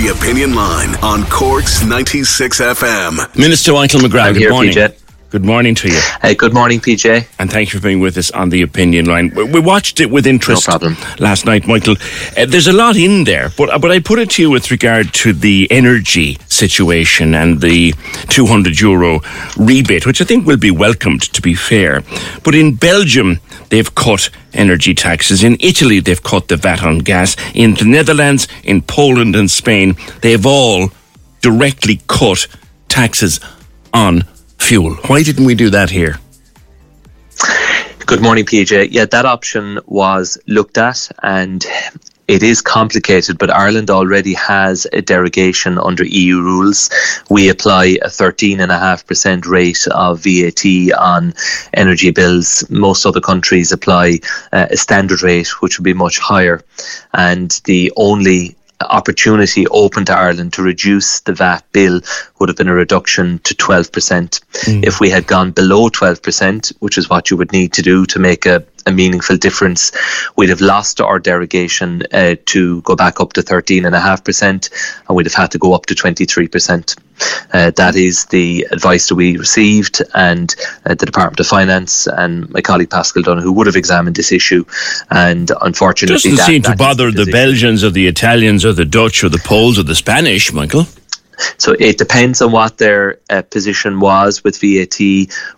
The Opinion Line on Cork's 96 FM. Minister Michael McGrath, I'm good here, morning. PJ. Good morning to you, Hey, good morning, PJ. and thank you for being with us on the opinion line. We we watched it with interest No problem. last night, Michael. Uh, there's a lot in there, but but I put it to you with regard to the energy situation and the 200 euro rebate, which I think will be welcomed. To be fair, but in Belgium they've cut energy taxes. In Italy they've cut the VAT on gas. In the Netherlands, in Poland, and Spain they've all directly cut taxes on fuel. Why didn't we do that here? Good morning, PJ. Yeah, that option was looked at and it is complicated, but Ireland already has a derogation under EU rules. We apply a 13.5% rate of VAT on energy bills. Most other countries apply uh, a standard rate, which would be much higher. And the only opportunity open to Ireland to reduce the VAT bill would have been a reduction to 12%. If we had gone below 12%, which is what you would need to do to make a, a meaningful difference, we'd have lost our derogation uh, to go back up to 13.5%, and we'd have had to go up to 23%. Uh, that is the advice that we received, and uh, the Department of Finance and my colleague Paschal Donohoe, who would have examined this issue, and unfortunately, Doesn't that- seem that to bother the position. Belgians or the Italians or the Dutch or the Poles or the Spanish, Michael. So it depends on what their uh, position was with VAT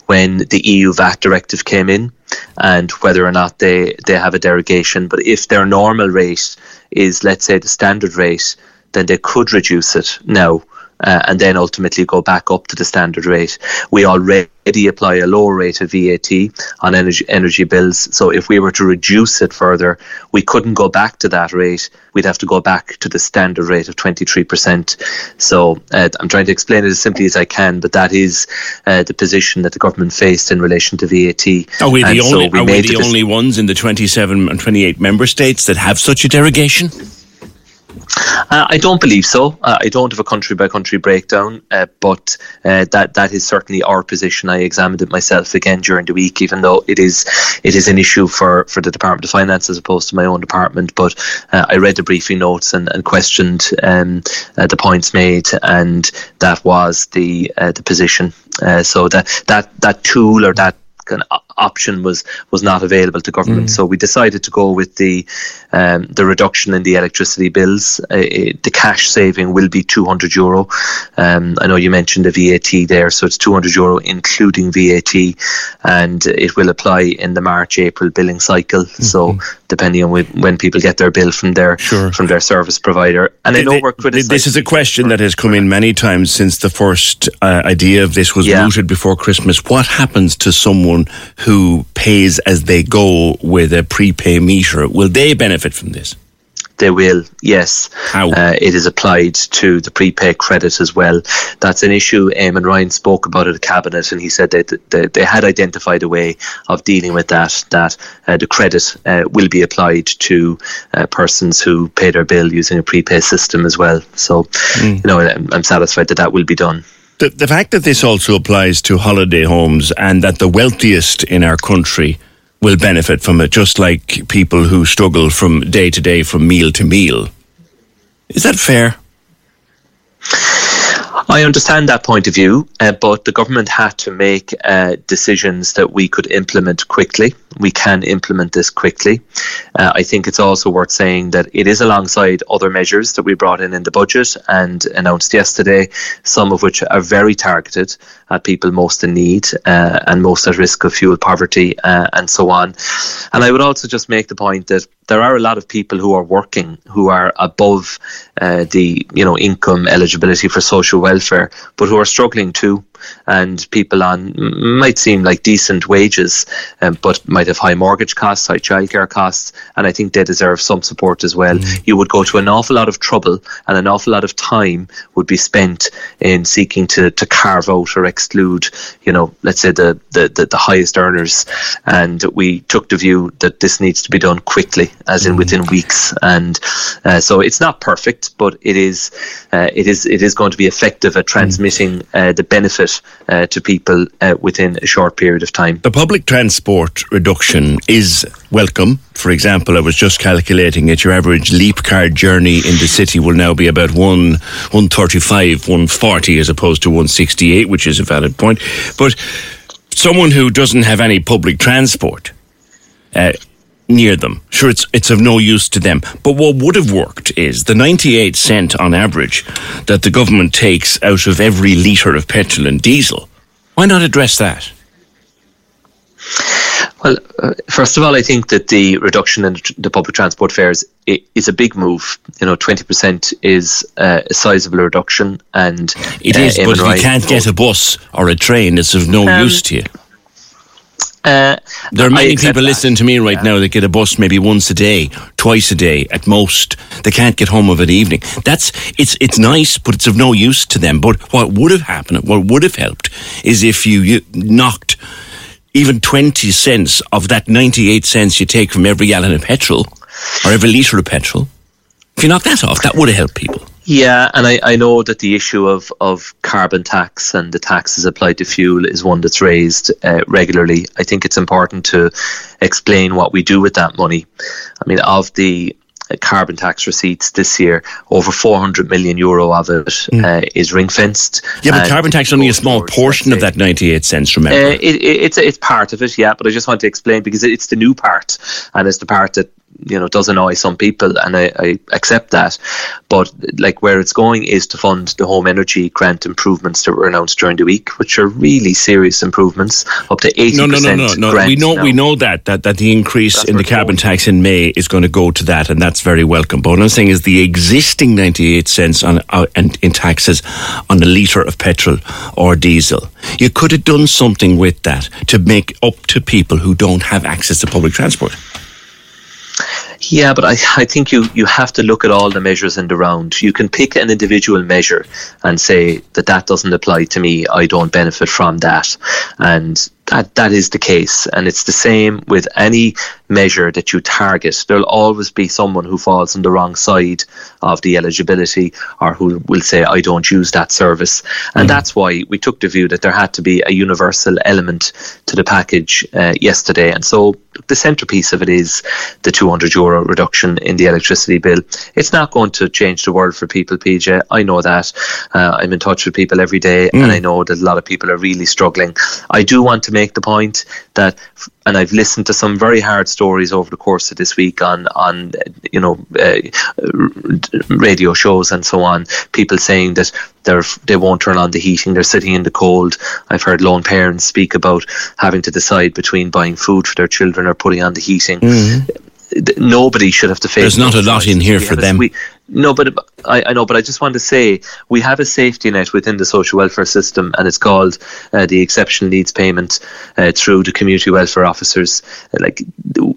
when the EU VAT directive came in, and whether or not they they have a derogation. But if their normal rate is, let's say, the standard rate, then they could reduce it now. Uh, and then ultimately go back up to the standard rate. We already apply a lower rate of VAT on energy energy bills. So if we were to reduce it further, we couldn't go back to that rate. We'd have to go back to the standard rate of 23%. So uh, I'm trying to explain it as simply as I can, but that is uh, the position that the government faced in relation to VAT. Are we the And so only? we are we made the only ones in the twenty-seven and twenty-eight member states that have such a derogation? Uh, I don't believe so. Uh, I don't have a country by country breakdown, uh, but uh, that that is certainly our position. I examined it myself again during the week, even though it is it is an issue for, for the Department of Finance as opposed to my own department. But uh, I read the briefing notes and, and questioned um, uh, the points made, and that was the the position. So that that that tool or that kind of option was was not available to government. So we decided to go with the um, the reduction in the electricity bills. Uh, uh, the cash saving will be 200 euro. Um, I know you mentioned the VAT there, so it's 200 euro including VAT, and it will apply in the March April billing cycle. So depending on when, when people get their bill from their Sure. from their service provider, and I know Th- we're criticizing. This is a question that has come in many times since the first uh, idea of this was Yeah. mooted before Christmas. What happens to someone who pays as they go with a prepay meter? Will they benefit from this? They will, yes. How? Uh, it is applied to the prepay credit as well. That's an issue. Eamon Ryan spoke about it at the Cabinet, and he said that they, they had identified a way of dealing with that, that uh, the credit uh, will be applied to uh, persons who pay their bill using a prepay system as well. So, you know, I'm, I'm satisfied that that will be done. The, the fact that this also applies to holiday homes and that the wealthiest in our country will benefit from it, just like people who struggle from day to day, from meal to meal. Is that fair? I understand that point of view, uh, but the government had to make uh, decisions that we could implement quickly. We can implement this quickly. Uh, I think it's also worth saying that it is alongside other measures that we brought in in the budget and announced yesterday, some of which are very targeted at people most in need uh, and most at risk of fuel poverty uh, and so on. And I would also just make the point that there are a lot of people who are working who are above uh, the you know income eligibility for social welfare, but who are struggling too. And people on might seem like decent wages, um, but might have high mortgage costs, high childcare costs, and I think they deserve some support as well. Mm. You would go to an awful lot of trouble and an awful lot of time would be spent in seeking to, to carve out or exclude, you know, let's say the, the, the, the highest earners. And we took the view that this needs to be done quickly, as in mm. within weeks. And uh, so it's not perfect, but it is uh, it is it is going to be effective at transmitting uh, the benefit uh, to people uh, within a short period of time. The public transport reduction is welcome. For example, I was just calculating it. Your average leap card journey in the city will now be about one one thirty five, one forty, as opposed to one sixty eight, which is a valid point. But someone who doesn't have any public transport. Uh, near them. Sure, it's it's of no use to them. But what would have worked is the 98 cent on average that the government takes out of every litre of petrol and diesel. Why not address that? Well, uh, first of all, I think that the reduction in the public transport fares is a big move. You know, twenty percent is uh, a sizable reduction, and it is. Uh, but if you can't get a bus or a train, it's of no um, use to you. Uh, there are many people that. listening to me right yeah. now that get a bus maybe once a day, twice a day at most. They can't get home of an evening. That's it's it's nice, but it's of no use to them. But what would have happened, what would have helped, is if you, you knocked even twenty cents of that ninety-eight cents you take from every gallon of petrol or every litre of petrol. If you knock that off, that would have helped people. Yeah, and I, I know that the issue of, of carbon tax and the taxes applied to fuel is one that's raised uh, regularly. I think it's important to explain what we do with that money. I mean, of the carbon tax receipts this year, over 400 million euro of it mm. uh, is ring fenced. Yeah, but carbon tax is only a small portion of that 98 cents, remember? Uh, it, it, it's, it's part of it, yeah, but I just want to explain because it's the new part and it's the part that you know does annoy some people, and I, I, accept that. But like where it's going is to fund the home energy grant improvements that were announced during the week, which are really serious improvements, up to eighty no, no, no, no, no. We know now. we know that that that the increase that's in the carbon tax in May is going to go to that, and that's very welcome. But what I'm saying is the existing ninety eight cents on uh, in taxes on a litre of petrol or diesel, you could have done something with that to make up to people who don't have access to public transport. Yeah, but I, I think you, you have to look at all the measures in the round. You can pick an individual measure and say that that doesn't apply to me. I don't benefit from that. And that that is the case, and it's the same with any measure that you target. There'll always be someone who falls on the wrong side of the eligibility, or who will say, "I don't use that service," and mm. that's why we took the view that there had to be a universal element to the package uh, yesterday. And so the centrepiece of it is the 200 euro reduction in the electricity bill. It's not going to change the world for people, PJ. I know that. Uh, I'm in touch with people every day, mm. and I know that a lot of people are really struggling. I do want to make the point that, and I've listened to some very hard stories over the course of this week on on you know uh, radio shows and so on. People saying that they're they won't turn on the heating, they're sitting in the cold. I've heard lone parents speak about having to decide between buying food for their children or putting on the heating. Mm-hmm nobody should have to face. There's not a lot in here for them. We, no, but I, I, know, but I just want to say we have a safety net within the social welfare system, and it's called uh, the exceptional needs payment uh, through the community welfare officers. Like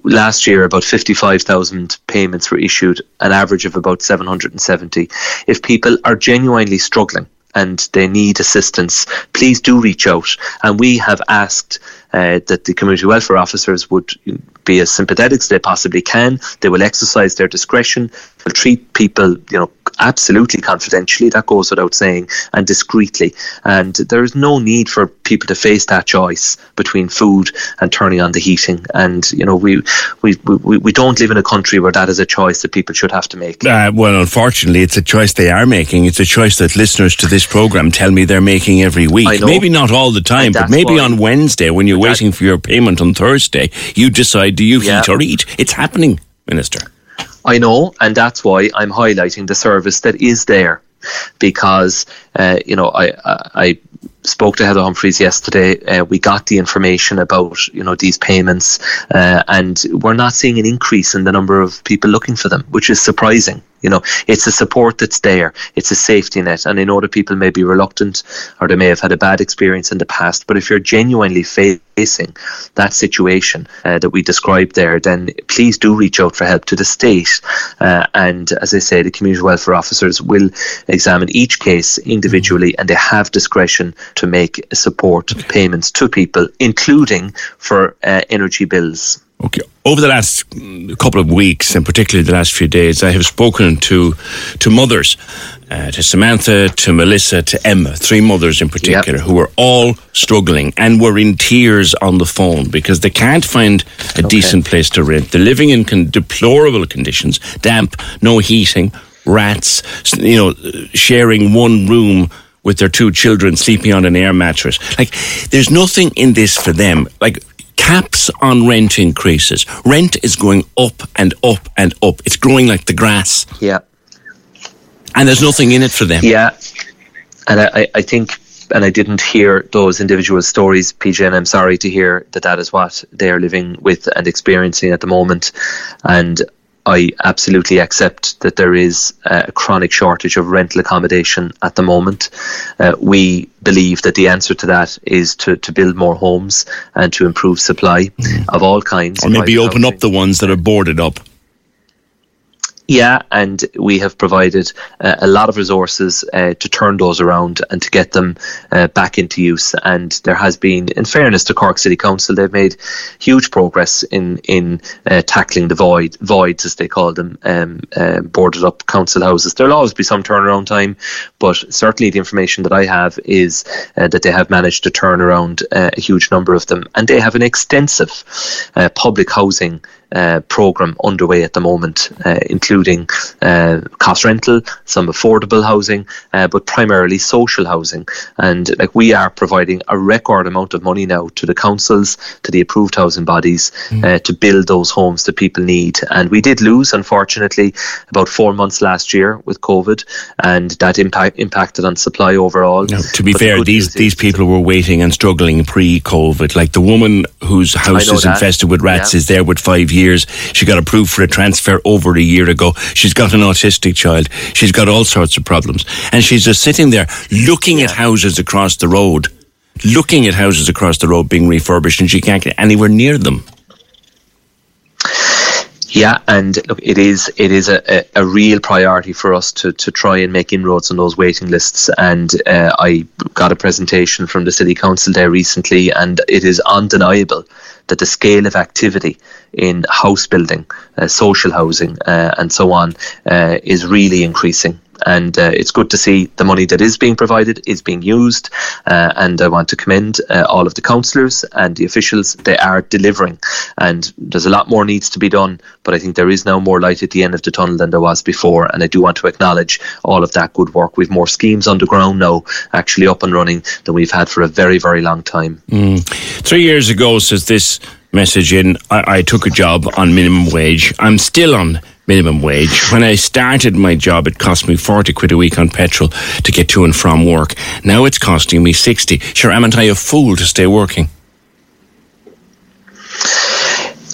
last year, about fifty-five thousand payments were issued, an average of about seven hundred and seventy. If people are genuinely struggling and they need assistance, please do reach out. And we have asked uh, that the community welfare officers would be as sympathetic as they possibly can. They will exercise their discretion. They'll treat people, you know, absolutely confidentially. That goes without saying, and discreetly. And there is no need for people to face that choice between food and turning on the heating. And you know, we we, we, we don't live in a country where that is a choice that people should have to make. Uh, well, unfortunately, it's a choice they are making. It's a choice that listeners to this program tell me they're making every week. Maybe not all the time, but maybe on Wednesday when you're waiting for your payment on Thursday, you decide do you yeah. heat or eat? It's happening, Minister. I know, and that's why I'm highlighting the service that is there, because uh, you know I, I spoke to Heather Humphreys yesterday. Uh, we got the information about you know these payments, uh, and we're not seeing an increase in the number of people looking for them, which is surprising. You know, it's a support that's there. It's a safety net. And I know that people may be reluctant or they may have had a bad experience in the past. But if you're genuinely facing that situation uh, that we described there, then please do reach out for help to the state. Uh, and as I say, the community welfare officers will examine each case individually and they have discretion to make support payments to people, including for uh, energy bills. Okay. Over the last couple of weeks, and particularly the last few days, I have spoken to to mothers, uh, to Samantha, to Melissa, to Emma, three mothers in particular, yep. who are all struggling and were in tears on the phone because they can't find a okay. decent place to rent. They're living in con- deplorable conditions, damp, no heating, rats, you know, sharing one room with their two children sleeping on an air mattress. Like, there's nothing in this for them. Like, caps on rent increases. Rent is going up and up and up. It's growing like the grass. Yeah. And there's nothing in it for them. Yeah. And I, I think, and I didn't hear those individual stories, PJ, and I'm sorry to hear that that is what they're living with and experiencing at the moment. And I absolutely accept that there is a chronic shortage of rental accommodation at the moment. Uh, we believe that the answer to that is to, to build more homes and to improve supply mm. of all kinds. Or maybe open housing. up the ones that are boarded up. Yeah, and we have provided uh, a lot of resources uh, to turn those around and to get them uh, back into use. And there has been, in fairness to Cork City Council, they've made huge progress in in uh, tackling the void voids, as they call them, um, uh, boarded up council houses. There'll always be some turnaround time, but certainly the information that I have is uh, that they have managed to turn around a huge number of them, and they have an extensive public housing uh, program underway at the moment, uh, including uh, cost rental, some affordable housing, uh, but primarily social housing. And like we are providing a record amount of money now to the councils, to the approved housing bodies, mm. to build those homes that people need. And we did lose, unfortunately, about four months last year with COVID, and that impact impacted on supply overall. Now, to be but fair, the these these people were waiting and struggling pre-COVID. Like the woman whose house is that. infested with rats yeah. is there with five years years. She got approved for a transfer over a year ago. She's got an autistic child. She's got all sorts of problems. And she's just sitting there looking yeah. at houses across the road, looking at houses across the road being refurbished, and she can't get anywhere near them. Yeah, and look, it is it is a, a, a, real priority for us to, to try and make inroads on those waiting lists. And uh, I got a presentation from the city council there recently, and it is undeniable that the scale of activity in house building, uh, social housing, uh, and so on uh, is really increasing and uh, it's good to see the money that is being provided is being used. Uh, and I want to commend uh, all of the councillors and the officials. They are delivering, and there's a lot more needs to be done. But I think there is now more light at the end of the tunnel than there was before, and I do want to acknowledge all of that good work. We've more schemes on the ground now, actually up and running, than we've had for a very, very long time. Mm. Three years ago, says this message in, I, I took a job on minimum wage. I'm still on minimum wage. When I started my job, it cost me 40 quid a week on petrol to get to and from work. Now it's costing me 60. Sure, am I a fool to stay working?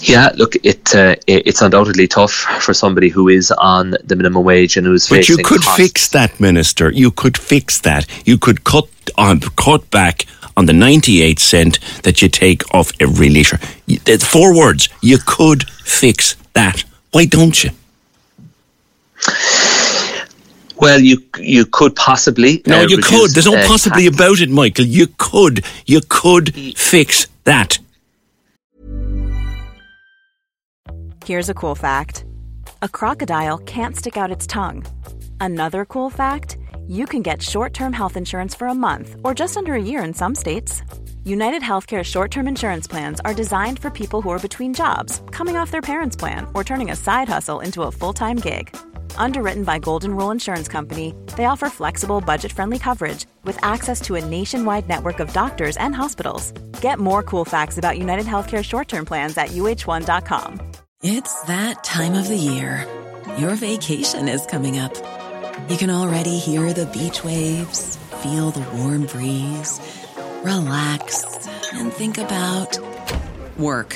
Yeah, look, it, uh, it's undoubtedly tough for somebody who is on the minimum wage and who's but you could costs. fix that, Minister. You could fix that. You could cut on cut back on the 98 cent that you take off every litre. Four words. You could fix that. Why don't you? Well, you you could possibly. No, uh, you reduce, could. There's no uh, possibly tax. about it, Michael. You could. You could fix that. Here's a cool fact: a crocodile can't stick out its tongue. Another cool fact: you can get short-term health insurance for a month or just under a year in some states. United Healthcare short term insurance plans are designed for people who are between jobs, coming off their parents' plan, or turning a side hustle into a full time gig. Underwritten by Golden Rule Insurance Company, they offer flexible, budget friendly coverage with access to a nationwide network of doctors and hospitals. Get more cool facts about United Healthcare short term plans at uhone.com. It's that time of the year. Your vacation is coming up. You can already hear the beach waves, feel the warm breeze relax, and think about work.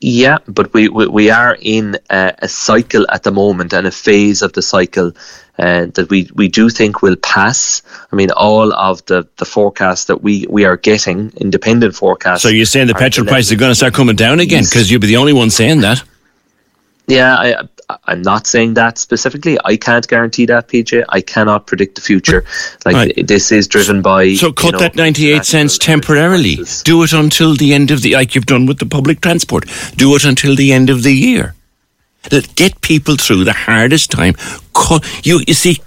Yeah, but we, we, we are in a, a, cycle at the moment and a phase of the cycle uh, that we, we do think will pass. I mean, all of the, the forecasts that we, we are getting, independent forecasts. So you're saying the petrol prices are going to start coming down again because you'll be the only one saying that? Yeah, I, I'm not saying that specifically. I can't guarantee that, PJ. I cannot predict the future. Like right. this is driven by. So cut you know, that 98 cents temporarily. Prices. Do it until the end of the, like you've done with the public transport. Do it until the end of the year. Get people through the hardest time. Cut, you, you see,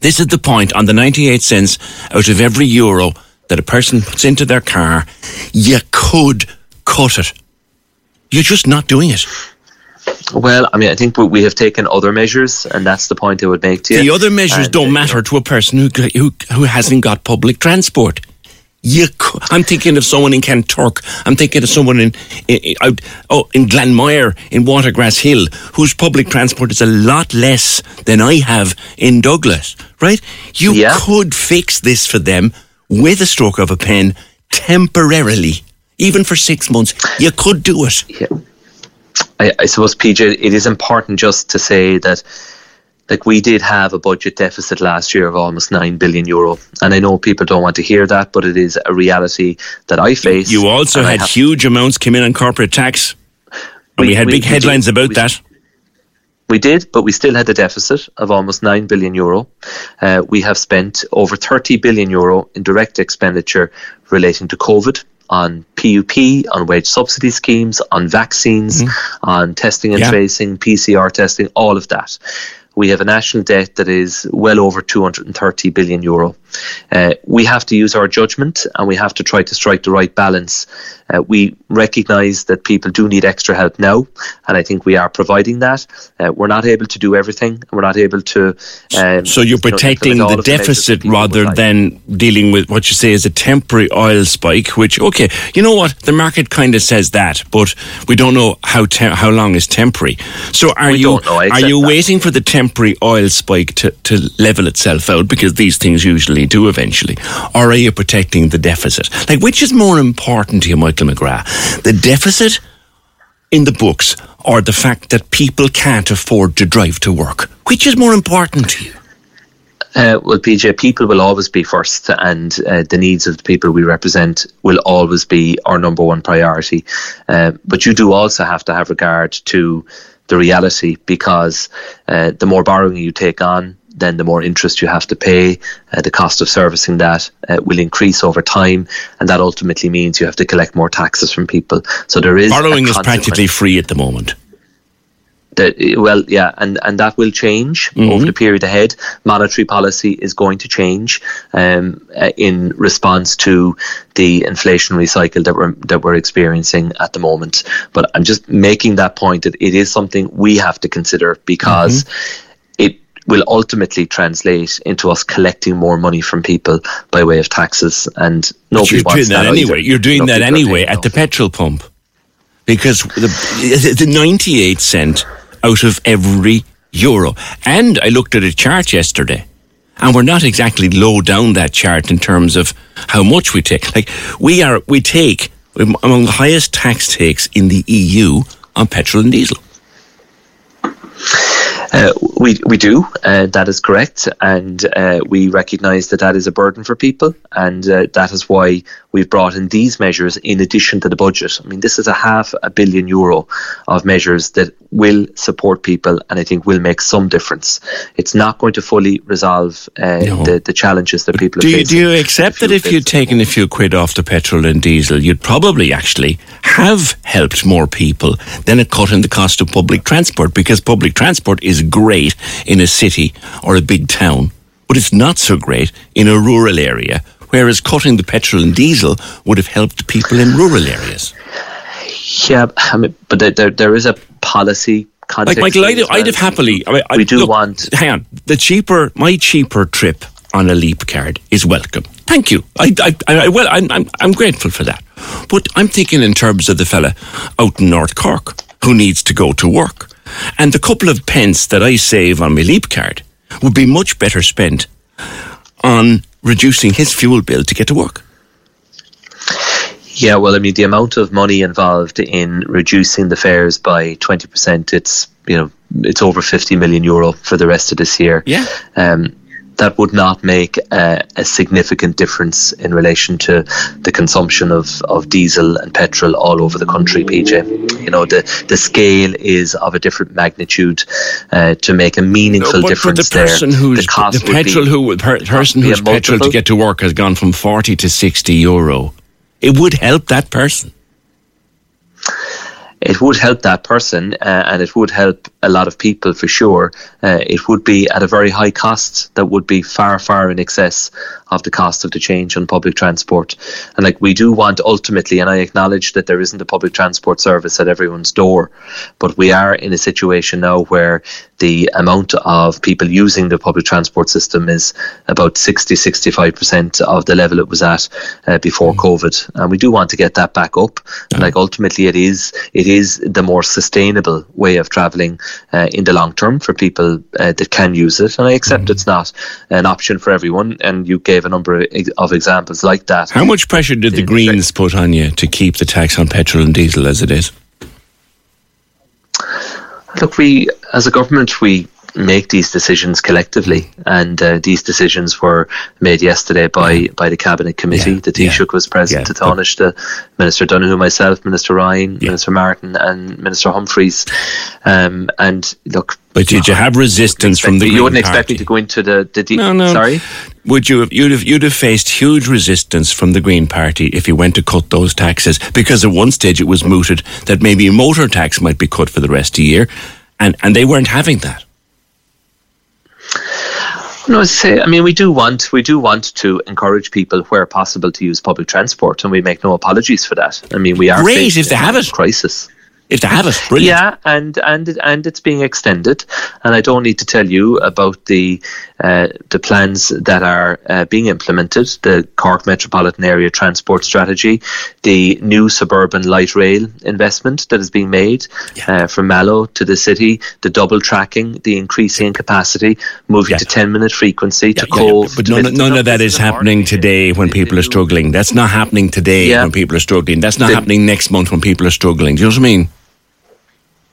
this is the point on the 98 cents out of every euro that a person puts into their car. You could cut it. You're just not doing it. Well, I mean, I think we have taken other measures, and that's the point I would make to you. The other measures and, don't uh, matter to a person who, who who hasn't got public transport. You, I'm thinking of someone in Kanturk. I'm thinking of someone in, in, in oh in Glanmire in Watergrass Hill, whose public transport is a lot less than I have in Douglas. Right? You yeah. could fix this for them with a stroke of a pen temporarily, even for six months. You could do it. Yeah. I, I suppose, PJ, it is important just to say that like we did have a budget deficit last year of almost 9 billion euro. And i know people don't want to hear that but it is a reality that i face. you also had huge amounts come in on corporate tax. And we, we had we, big headlines about we, that. We did but we still had a deficit of almost 9 billion euro. Uh, we have spent over 30 billion euro in direct expenditure relating to covid on PUP, on wage subsidy schemes, on vaccines, mm-hmm. on testing and yeah. tracing, PCR testing, all of that. We have a national debt that is well over 230 billion euro. Uh, we have to use our judgment and we have to try to strike the right balance. Uh, we recognise that people do need extra help now, and I think we are providing that. Uh, we're not able to do everything, we're not able to. Um, so you're protecting you know, the deficit rather than dealing with what you say is a temporary oil spike. Which, okay, you know what, the market kind of says that, but we don't know how te- how long is temporary. So are we you are you waiting for the temporary oil spike to, to level itself out because these things usually do eventually? Or are you protecting the deficit? Like, which is more important to you, Michael McGrath? The deficit in the books or the fact that people can't afford to drive to work? Which is more important to you? Uh, well, PJ, people will always be first, and uh, the needs of the people we represent will always be our number one priority. Uh, but you do also have to have regard to the reality because uh, the more borrowing you take on, then the more interest you have to pay. Uh, the cost of servicing that uh, will increase over time, and that ultimately means you have to collect more taxes from people. So there is borrowing is practically free at the moment. The, well, yeah, and, and that will change mm-hmm. over the period ahead. Monetary policy is going to change um, uh, in response to the inflationary cycle that we're that we're experiencing at the moment. But I'm just making that point that it is something we have to consider because. Mm-hmm will ultimately translate into us collecting more money from people by way of taxes. And nobody you're wants doing that, anyway. Either. You're doing that anyway at the petrol pump because the, the 98 cent out of every euro. And I looked at a chart yesterday. And we're not exactly low down that chart in terms of how much we take. Like we are, we take among the highest tax takes in the EU on petrol and diesel. Uh, we we do. Uh, that is correct, and uh, we recognise that that is a burden for people, and uh, that is why we've brought in these measures in addition to the budget. I mean, this is a half a billion euro of measures that will support people and I think will make some difference. It's not going to fully resolve uh, no. the, the challenges that people do are you, Do you accept that if you'd taken a few quid off the petrol and diesel, you'd probably actually have helped more people than a cut in the cost of public transport? Because public transport is great in a city or a big town, but it's not so great in a rural area whereas cutting the petrol and diesel would have helped people in rural areas. Yeah, I mean, but there, there is a policy. Like Michael, I'd, I'd have happily. I mean, we do look, want. Hang on, the cheaper, my cheaper trip on a Leap card is welcome. Thank you. I, I, I well, I'm, I'm, I'm grateful for that. But I'm thinking in terms of the fella out in North Cork who needs to go to work, and the couple of pence that I save on my Leap card would be much better spent on reducing his fuel bill to get to work. Yeah, well, I mean, the amount of money involved in reducing the fares by 20%, it's, you know, it's over 50 million euro for the rest of this year. Yeah. Um, that would not make a, a, significant difference in relation to the consumption of, of diesel and petrol all over the country, PJ. You know, the, the scale is of a different magnitude uh, to make a meaningful no, difference the person there. Who's, the, the petrol be, who, per, person whose petrol to get to work has gone from 40 to 60 euro it would help that person. It would help that person, uh, and it would help a lot of people for sure. Uh, it would be at a very high cost that would be far, far in excess of the cost of the change on public transport. And like we do want ultimately, and I acknowledge that there isn't a public transport service at everyone's door, but we are in a situation now where the amount of people using the public transport system is about 60 65% of the level it was at uh, before mm. COVID. And we do want to get that back up. And like ultimately, it is it is the more sustainable way of traveling uh, in the long term for people uh, that can use it. And I accept mm. it's not an option for everyone. And you gave a number of examples like that. How much pressure did the Greens put on you to keep the tax on petrol and diesel as it is? Look, we as a government we make these decisions collectively, and uh, these decisions were made yesterday by, yeah. by the cabinet committee. Yeah. The Taoiseach yeah. was present yeah. to Tánaiste, the Minister Donohoe, myself, Minister Ryan, Minister Martin, and Minister Humphreys. Um, and look, but did you have resistance from the? You wouldn't Party? expect me to go into the. the de- no, no. Sorry. Would you have? You'd have. You'd have faced huge resistance from the Green Party if you went to cut those taxes, because at one stage it was mooted that maybe a motor tax might be cut for the rest of the year and and they weren't having that. No, say, I mean, we do want we do want to encourage people where possible to use public transport, and we make no apologies for that. I mean, we are great if they have it crisis if they have it. Brilliant. Yeah, and and and it's being extended. And I don't need to tell you about the uh, the plans that are uh, being implemented. The Cork Metropolitan Area Transport Strategy, the new suburban light rail investment that is being made yeah. uh, from Mallow to the city, the double tracking, the increasing in capacity, moving yeah. to ten minute frequency yeah, to Cobh. But none, none of that is happening today when people are struggling. That's not happening today when people are struggling. That's not the, happening next month when people are struggling. Do you know what I mean?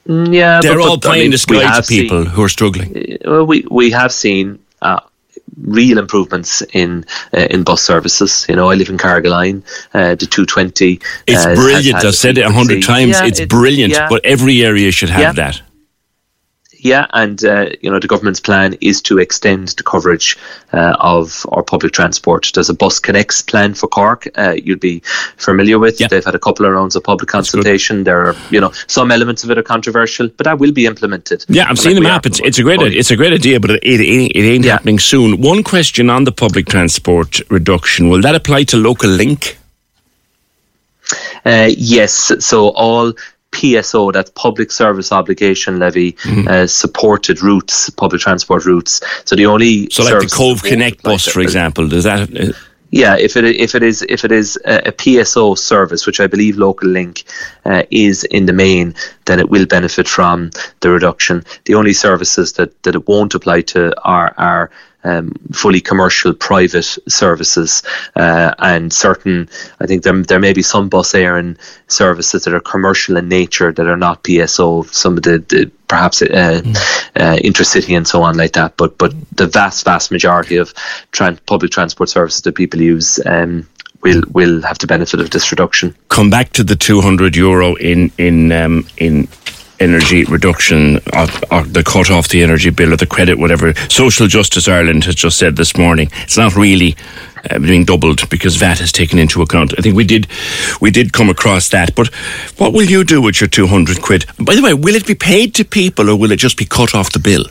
Mm, yeah, they're but, all but, playing I mean, the sky to people seen, who are struggling. Well, we we have seen uh, real improvements in uh, in bus services. You know, I live in Carrigaline. Uh, the 220. It's uh, brilliant. I've said it a hundred times. Yeah, it's it, brilliant, yeah. but every area should have yeah. that. Yeah, and uh, you know the government's plan is to extend the coverage uh, of our public transport. There's a Bus Connects plan for Cork. Uh, you'd be familiar with. Yeah. They've had a couple of rounds of public consultation. There are you know some elements of it are controversial, but that will be implemented. Yeah, I've seen like the map. It's, it's a great it's a great idea, but it, it, it ain't yeah. happening soon. One question on the public transport reduction: Will that apply to local link? Uh, yes. So all PSO, that's Public Service Obligation Levy, mm-hmm. uh, supported routes, public transport routes. So the only so like the Cobh Connect bus, for example, does that? Uh, yeah, if it if it is if it is a, a PSO service, which I believe Local Link uh, is in the main, then it will benefit from the reduction. The only services that, that it won't apply to are are um, fully commercial private services uh, and certain I think there, there may be some bus Éireann services that are commercial in nature that are not PSO some of the, the perhaps uh, mm. uh, intercity and so on like that but but the vast vast majority of tran- public transport services that people use um, will will have the benefit of this reduction. Come back to the 200 euro in in um, in energy reduction, or, or the cut off the energy bill or the credit, whatever. Social Justice Ireland has just said this morning it's not really uh, being doubled because VAT is taken into account. I think we did we did come across that. But what will you do with your two hundred quid? By the way, will it be paid to people or will it just be cut off the bill?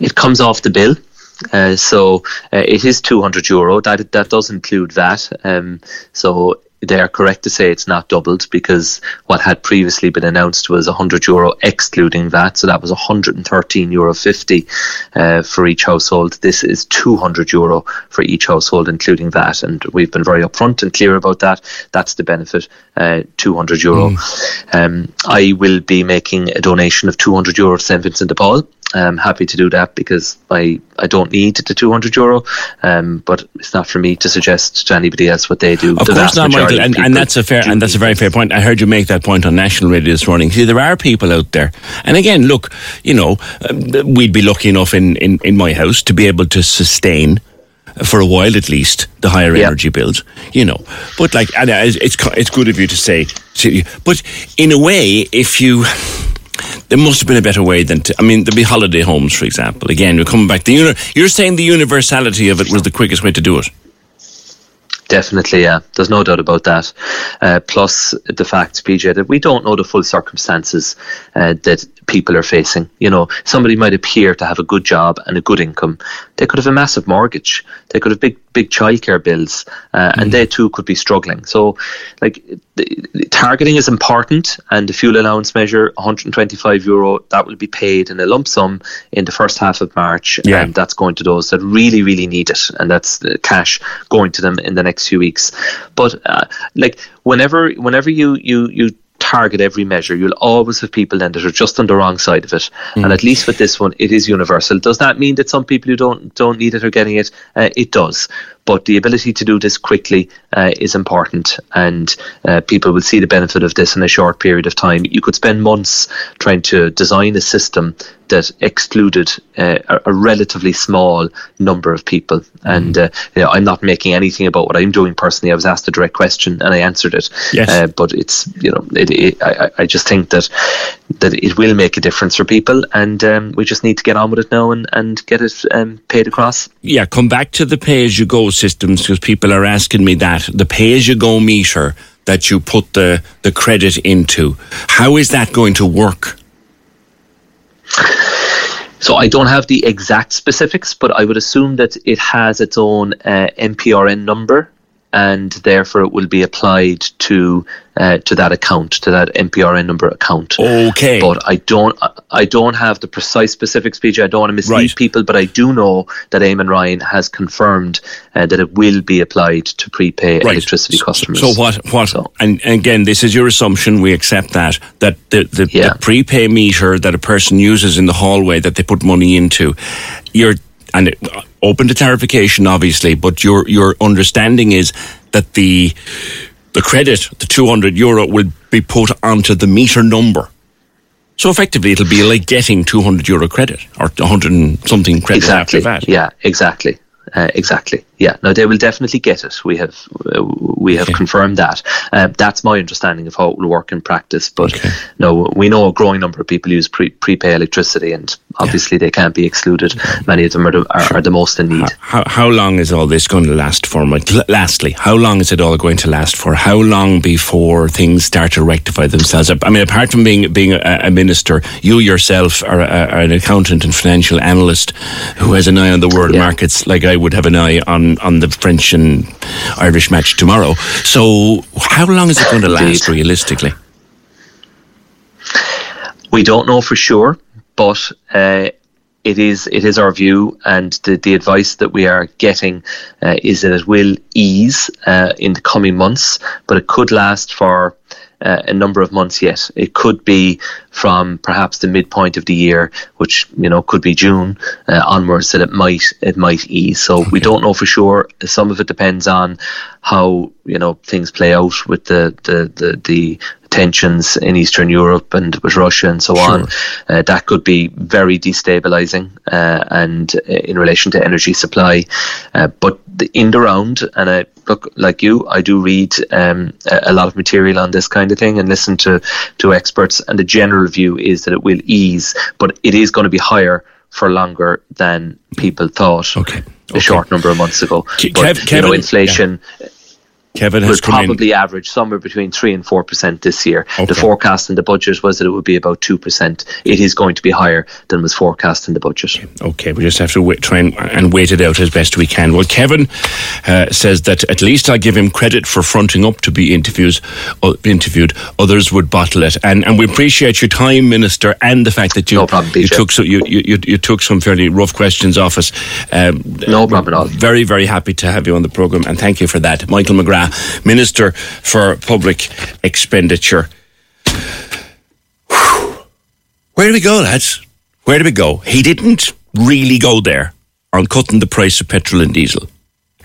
It comes off the bill. Uh, so uh, it is 200 euro. That that does include VAT. Um, so they are correct to say it's not doubled because what had previously been announced was 100 euro excluding VAT, so that was 113 euro 50 uh, for each household. This is 200 euro for each household, including VAT, and we've been very upfront and clear about that. That's the benefit, uh, 200 euro. Mm. Um, I will be making a donation of 200 euro to St Vincent de Paul. I'm happy to do that because I, I don't need the 200 euro, um, but it's not for me to suggest to anybody else what they do. Of the course not, Michael, and, and that's a fair and that's a very fair point. I heard you make that point on national radio this morning. See, there are people out there, and again, look, you know, um, we'd be lucky enough in, in, in my house to be able to sustain for a while at least the higher yep. energy bills you know but like and it's it's good of you to say but in a way if you there must have been a better way than to. I mean, there'd be holiday homes, for example. Again, you're coming back. The you're saying the universality of it was the quickest way to do it. Definitely, yeah. There's no doubt about that. Uh, plus the fact, PJ, that we don't know the full circumstances uh, that people are facing. You know, somebody might appear to have a good job and a good income. They could have a massive mortgage. They could have big, big childcare bills, uh, mm and they too could be struggling. So, like, the, targeting is important, and the fuel allowance measure, 125 euro, that will be paid in a lump sum in the first half of March, yeah. and that's going to those that really, really need it, and that's the cash going to them in the next few weeks. But uh, like, whenever, whenever you you you target every measure, you'll always have people then that are just on the wrong side of it. Mm. And at least with this one, it is universal. Does that mean that some people who don't don't need it are getting it? Uh, it does. But the ability to do this quickly uh, is important, and uh, people will see the benefit of this in a short period of time. You could spend months trying to design a system that excluded uh, a, a, relatively small number of people. Mm-hmm. And uh, you know, I'm not making anything about what I'm doing personally. I was asked a direct question and I answered it. Yes. Uh, but it's you know, it, it, I, I just think that that it will make a difference for people, and um, we just need to get on with it now and, and get it um, paid across. Yeah, come back to the pay as you go systems because people are asking me that the pay as you go meter that you put the the credit into. How is that going to work? So I don't have the exact specifics, but I would assume that it has its own uh, MPRN number and therefore it will be applied to uh, to that account, to that MPRN number account. Okay. But I don't I don't have the precise specifics, PJ. I don't want to mislead right. people, but I do know that Eamon Ryan has confirmed uh, that it will be applied to prepay right. electricity customers. So what what so. and again this is your assumption, we accept that that the the, yeah. the prepay meter that a person uses in the hallway that they put money into, you're and it, open to clarification, obviously, but your your understanding is that the the credit, the 200 euro, will be put onto the meter number. So effectively, it'll be like getting 200 euro credit or 100 and something credit exactly. after that. Yeah, exactly. Uh, exactly. Yeah. No, they will definitely get it. We have uh, we have okay. confirmed that. Uh, that's my understanding of how it will work in practice. But okay. no, we know a growing number of people use pre- prepay electricity, and obviously yeah. they can't be excluded. Many of them are the, are, sure. are the most in need. How, how, long is all this going to last for? Lastly, how long is it all going to last for? How long before things start to rectify themselves? I mean, apart from being being a, a minister, you yourself are, a, are, an accountant and financial analyst who has an eye on the world yeah. markets, like I would have an eye on on the French and Irish match tomorrow. So, how long is it going to last realistically? We don't know for sure, but uh, it is it is our view, and the, the advice that we are getting uh, is that it will ease uh, in the coming months, but it could last for uh, a number of months yet. It could be from perhaps the midpoint of the year, which you know could be June uh, onwards, that it might it might ease. So okay. we don't know for sure. Some of it depends on how you know things play out with the the the, the tensions in Eastern Europe and with Russia and so sure. on, uh, that could be very destabilizing uh, and uh, in relation to energy supply. Uh, but in the round, and I look like you, I do read um, a lot of material on this kind of thing and listen to to experts, and the general view is that it will ease, but it is going to be higher for longer than people thought. Okay. A short number of months ago. But, Kevin, you know, inflation. Yeah Kevin has probably in. average somewhere between three and four percent this year. Okay. The forecast in the budget was that it would be about two percent. It is going to be higher than was forecast in the budget. Okay, we just have to wait, try and, and, wait it out as best we can. Well, Kevin uh, says that at least I give him credit for fronting up to be interviews uh, interviewed. Others would bottle it, and and we appreciate your time, Minister, and the fact that you no problem, you took so you, you you took some fairly rough questions off us. Um, no problem at all. Very very happy to have you on the program, and thank you for that, Michael McGrath. Minister for Public Expenditure. Where do we go, lads? Where do we go? He didn't really go there on cutting the price of petrol and diesel.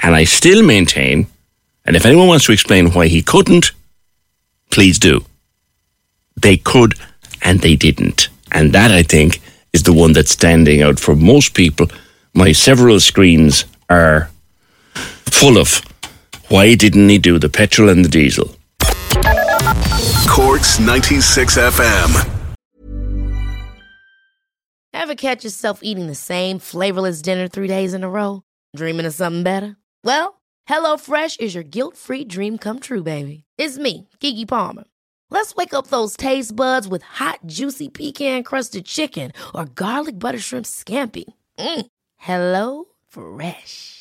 And I still maintain, and if anyone wants to explain why he couldn't, please do. They could and they didn't. And that, I think, is the one that's standing out for most people. My several screens are full of why didn't he do the petrol and the diesel? Corks 96 FM. Ever catch yourself eating the same flavorless dinner three days in a row? Dreaming of something better? Well, HelloFresh is your guilt free dream come true, baby. It's me, Keke Palmer. Let's wake up those taste buds with hot, juicy pecan crusted chicken or garlic butter shrimp scampi. Mm. Hello Fresh.